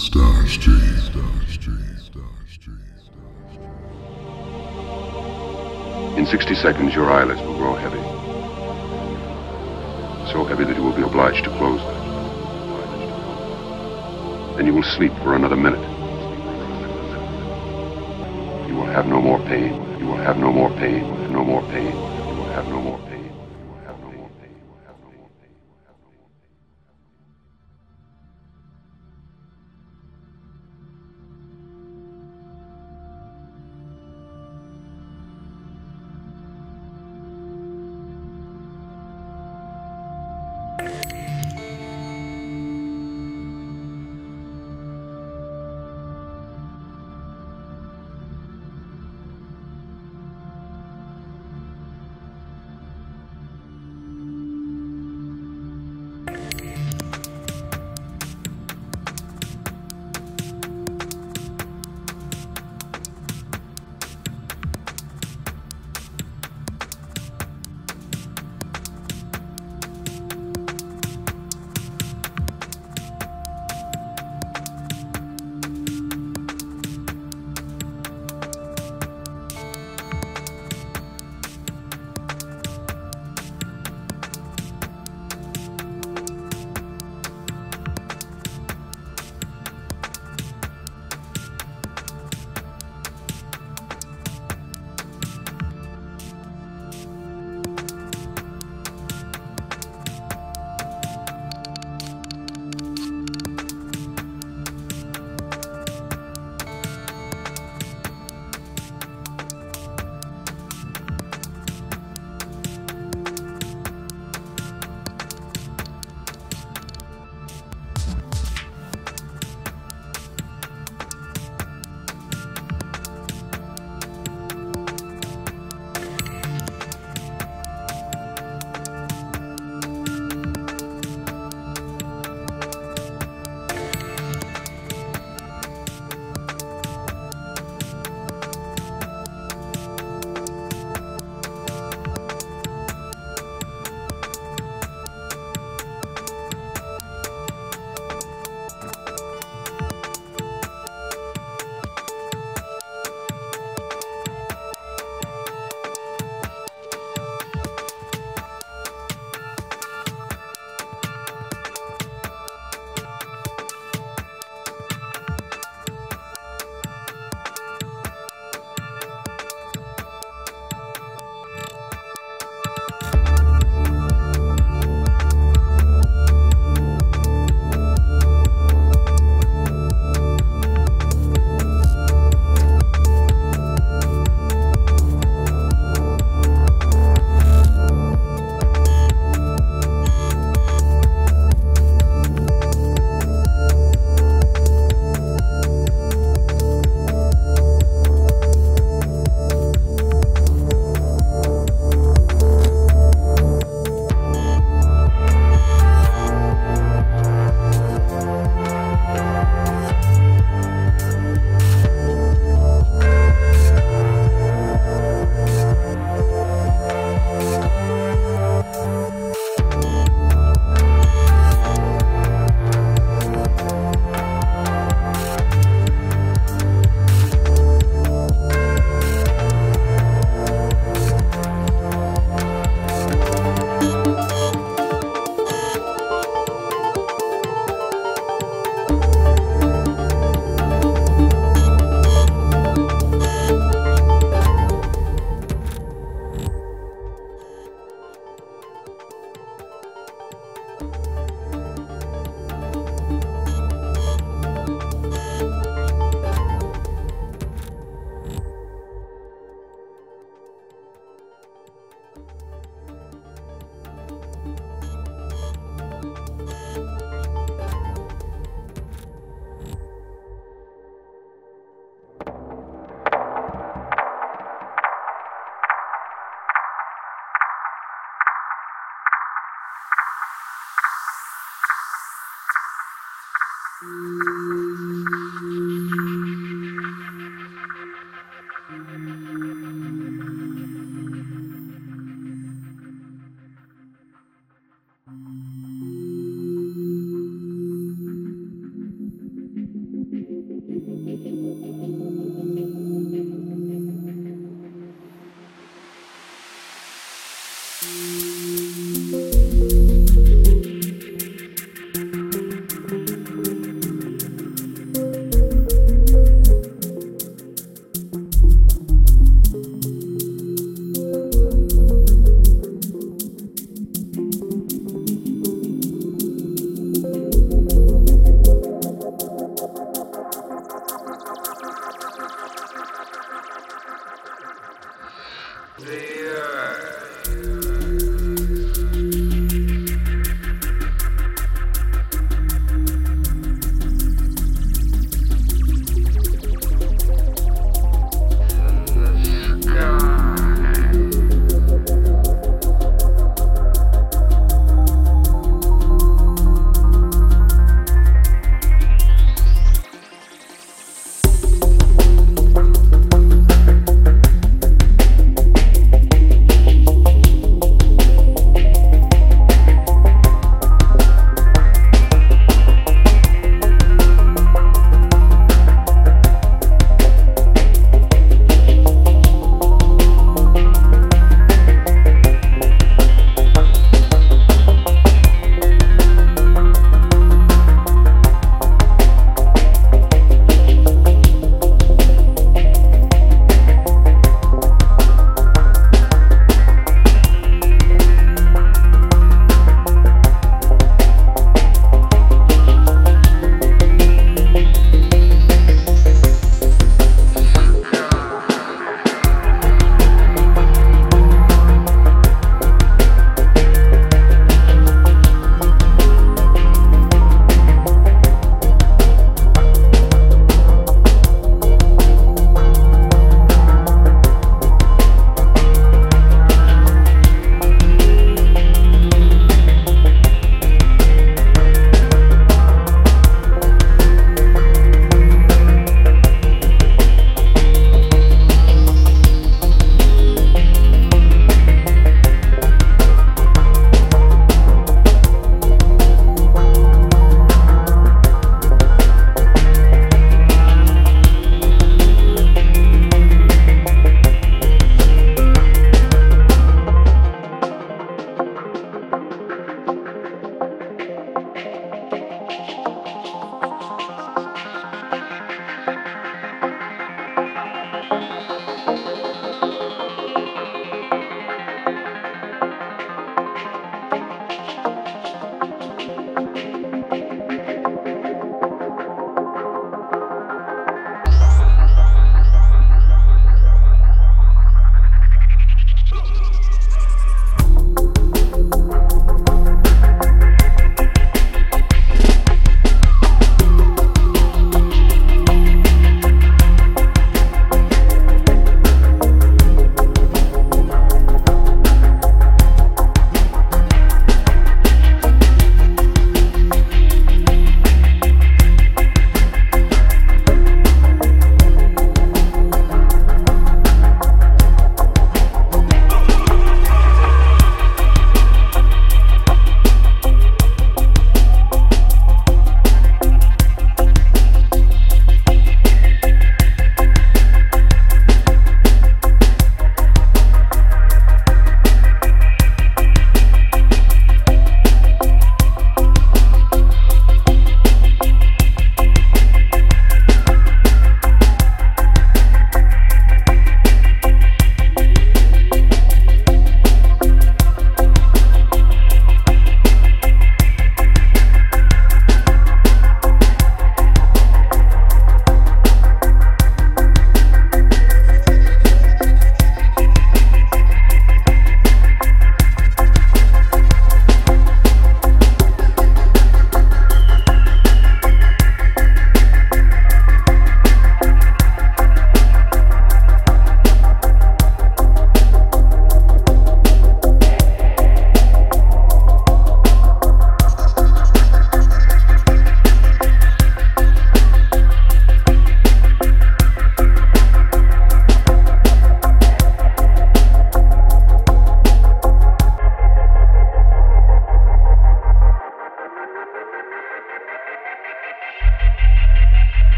Starstream, Starstream, Starstream, Starstream. In 60 seconds, your eyelids will grow heavy. So heavy that you will be obliged to close them. Then you will sleep for another minute. You will have no more pain. You will have no more pain. No more pain. You will have no more pain.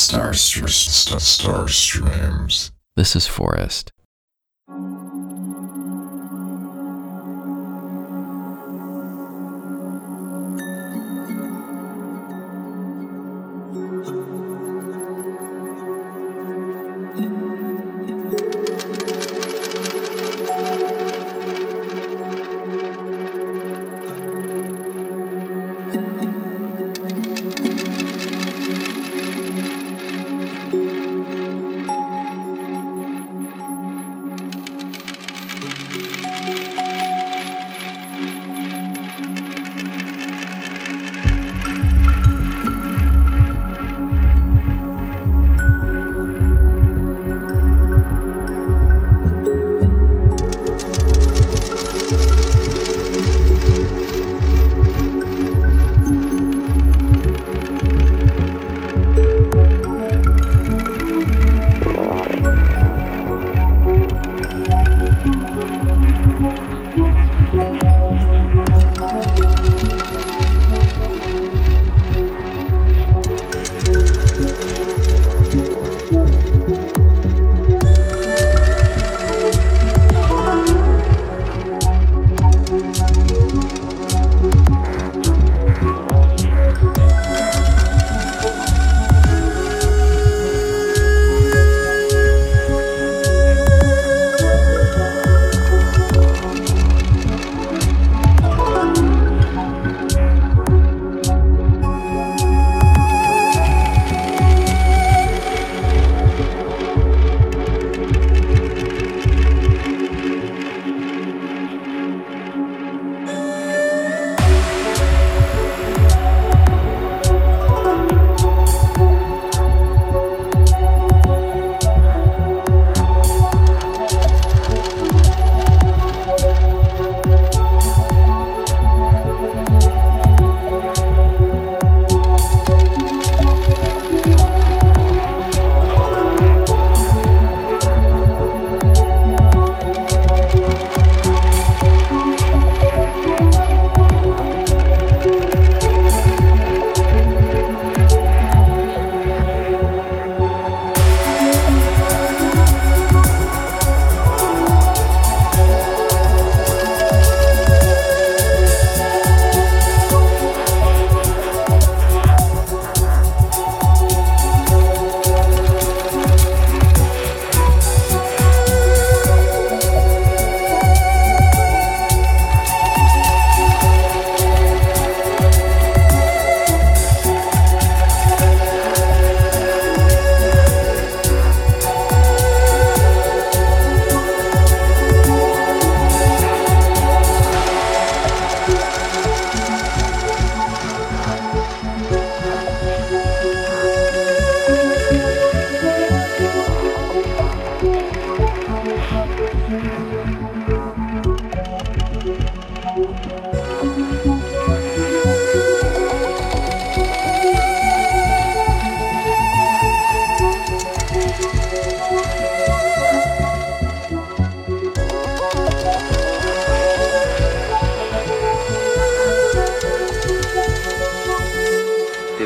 Star, star, streams. This is Forrest.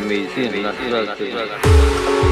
medicina natural.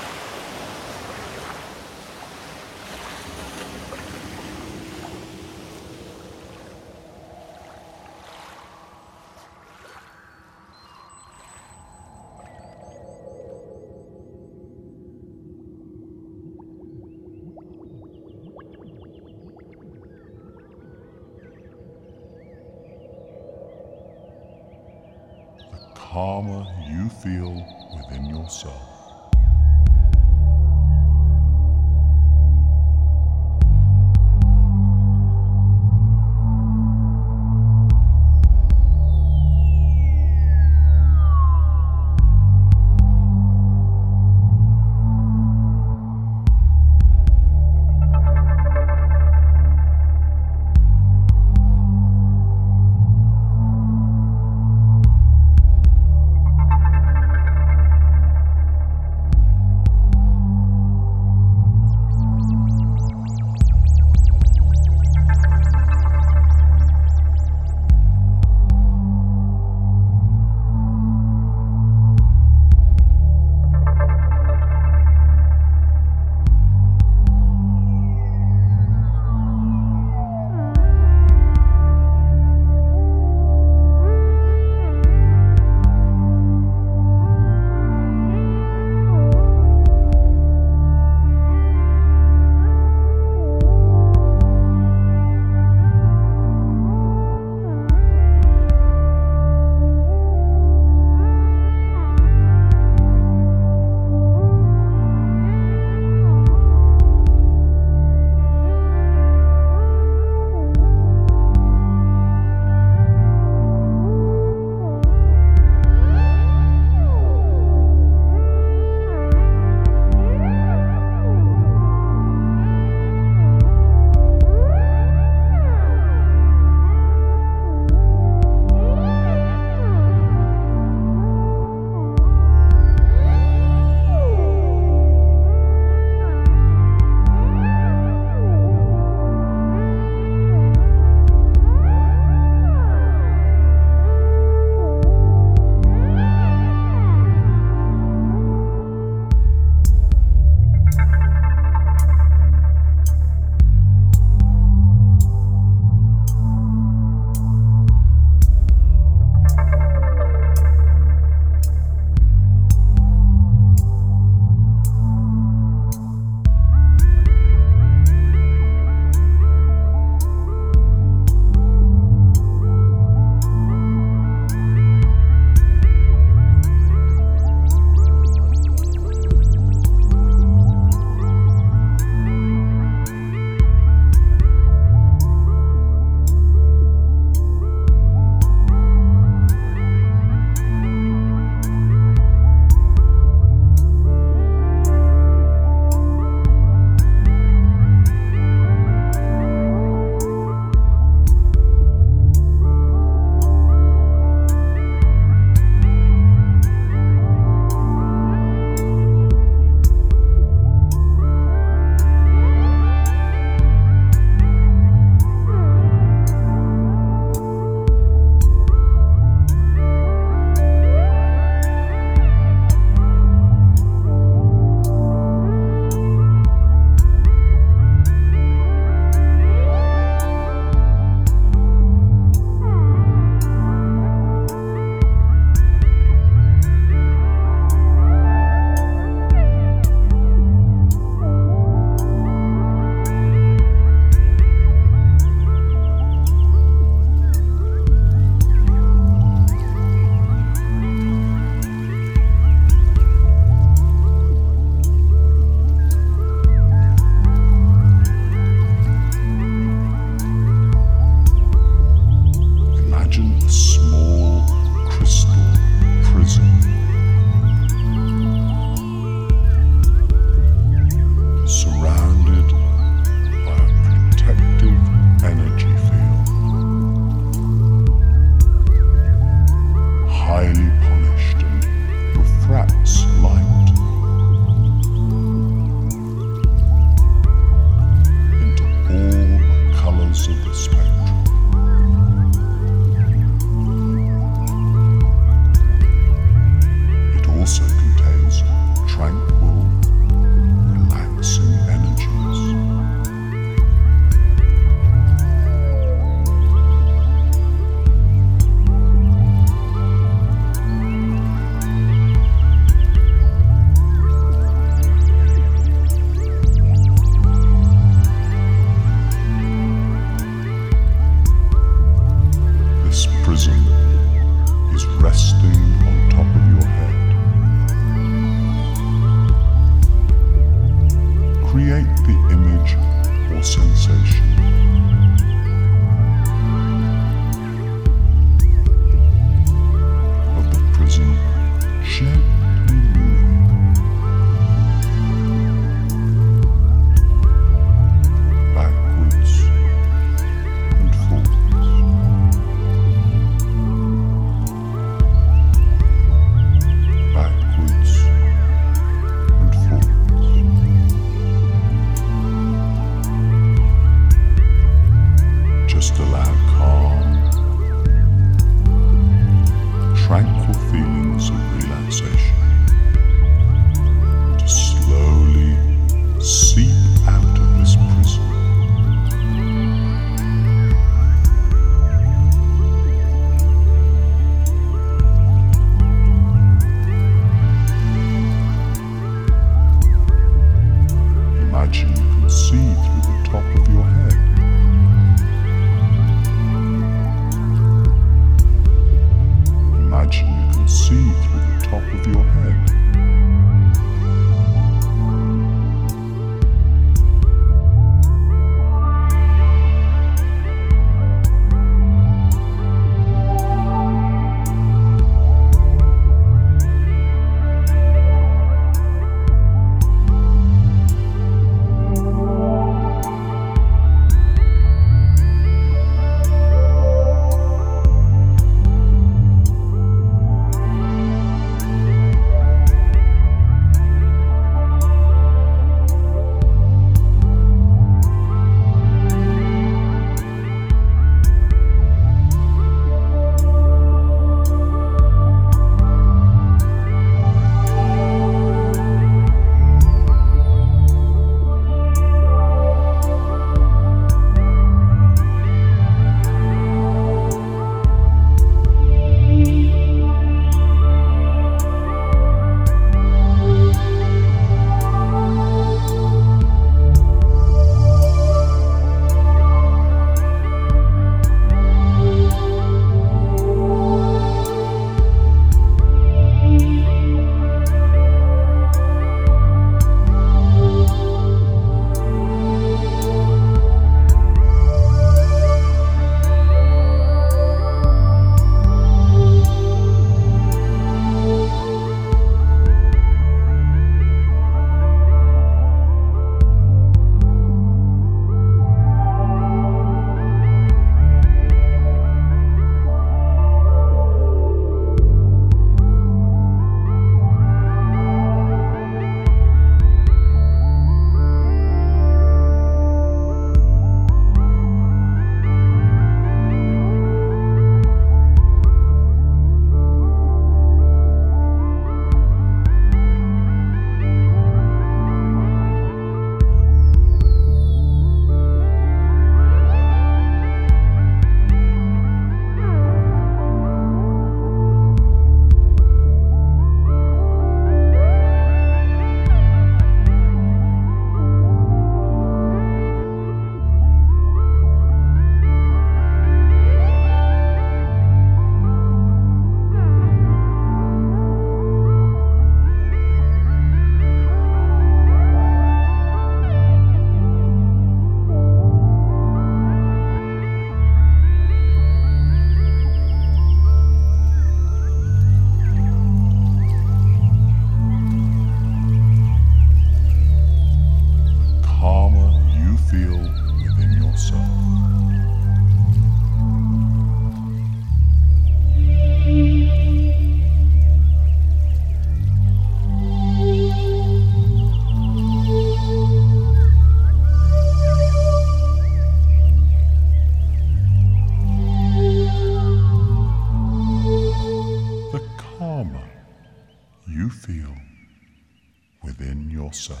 yourself.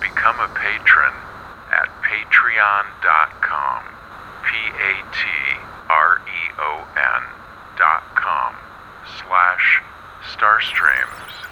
Become a patron at patreon.com. P A T R E O N.com. Slash Starstreams.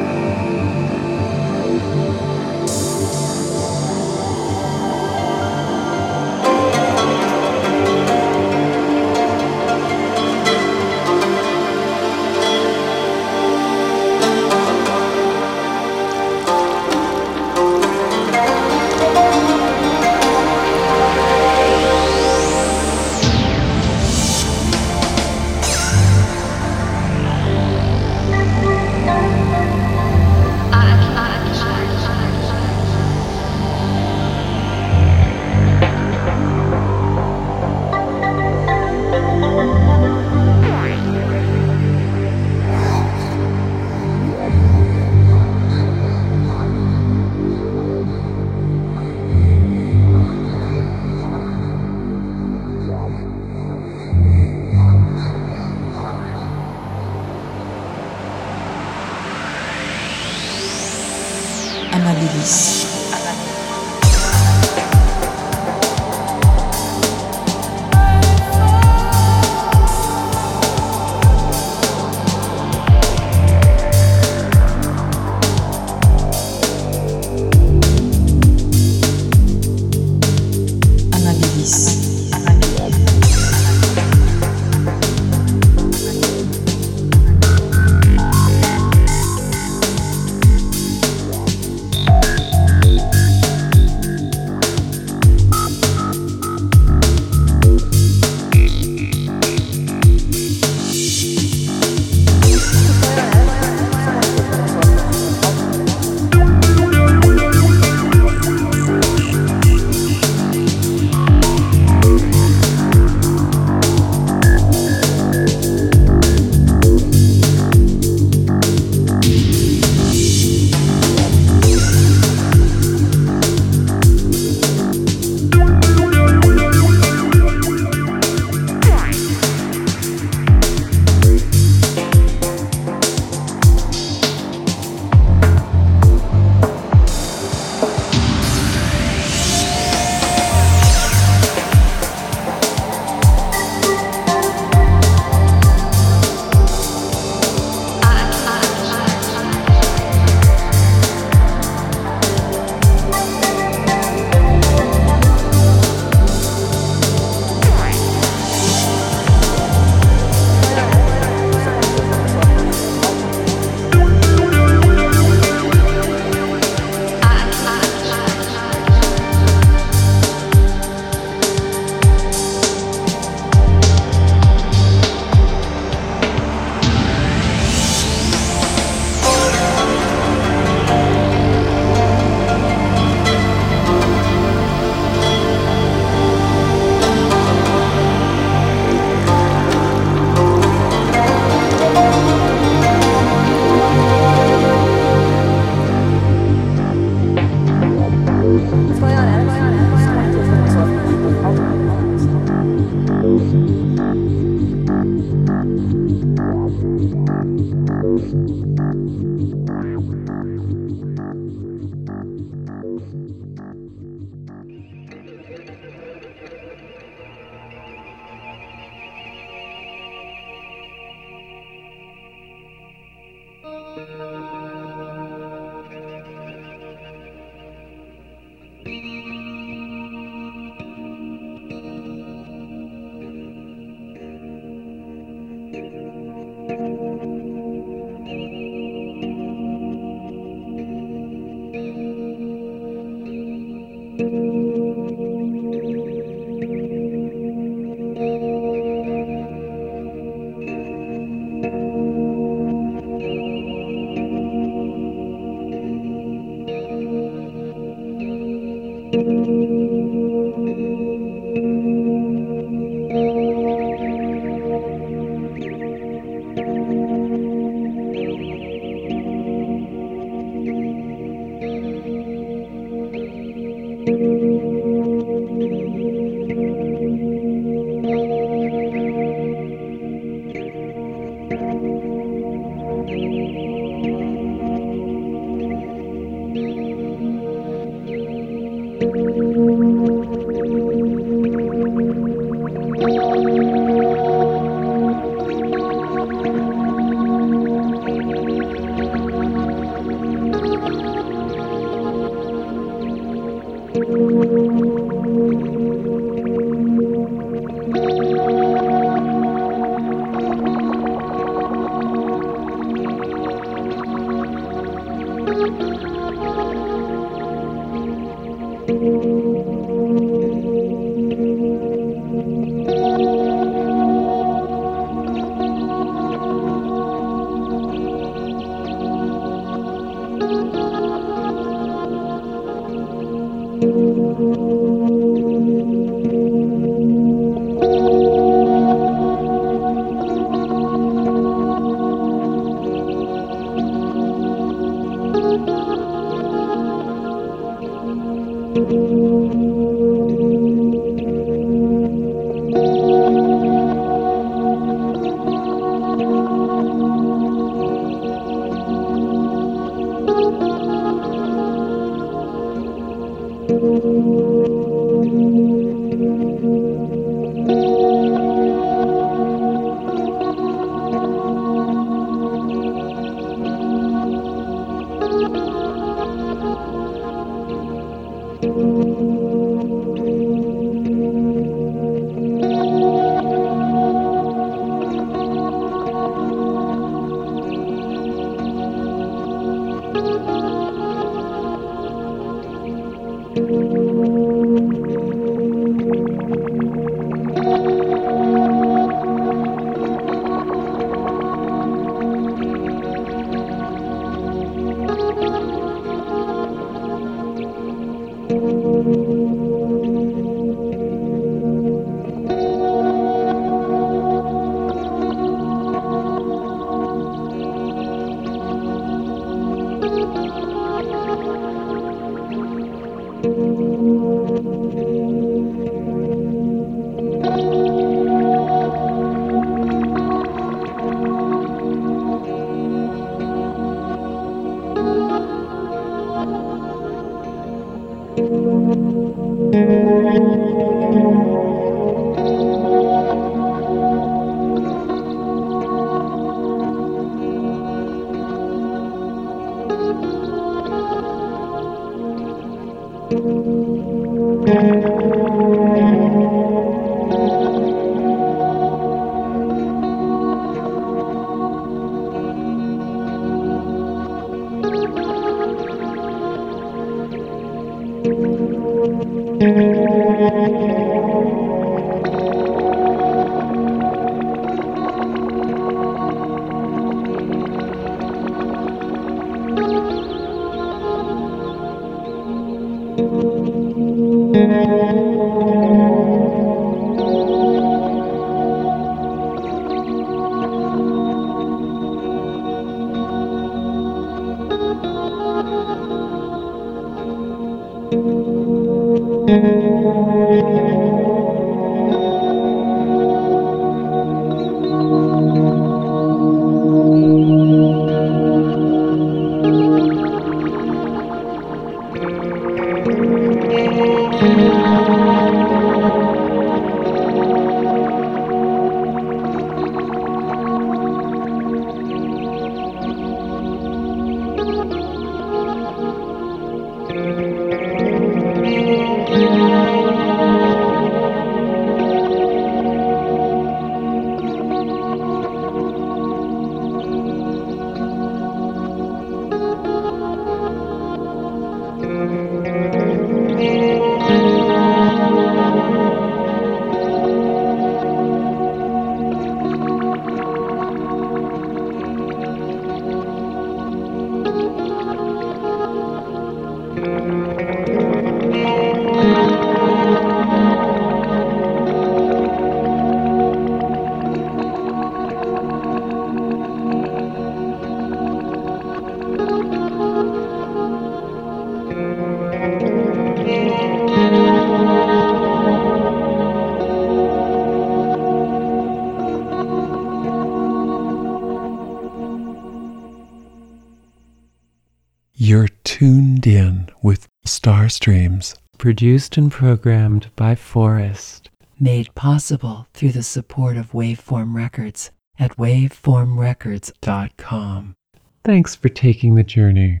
Produced and programmed by Forrest. Made possible through the support of Waveform Records at waveformrecords.com. Thanks for taking the journey.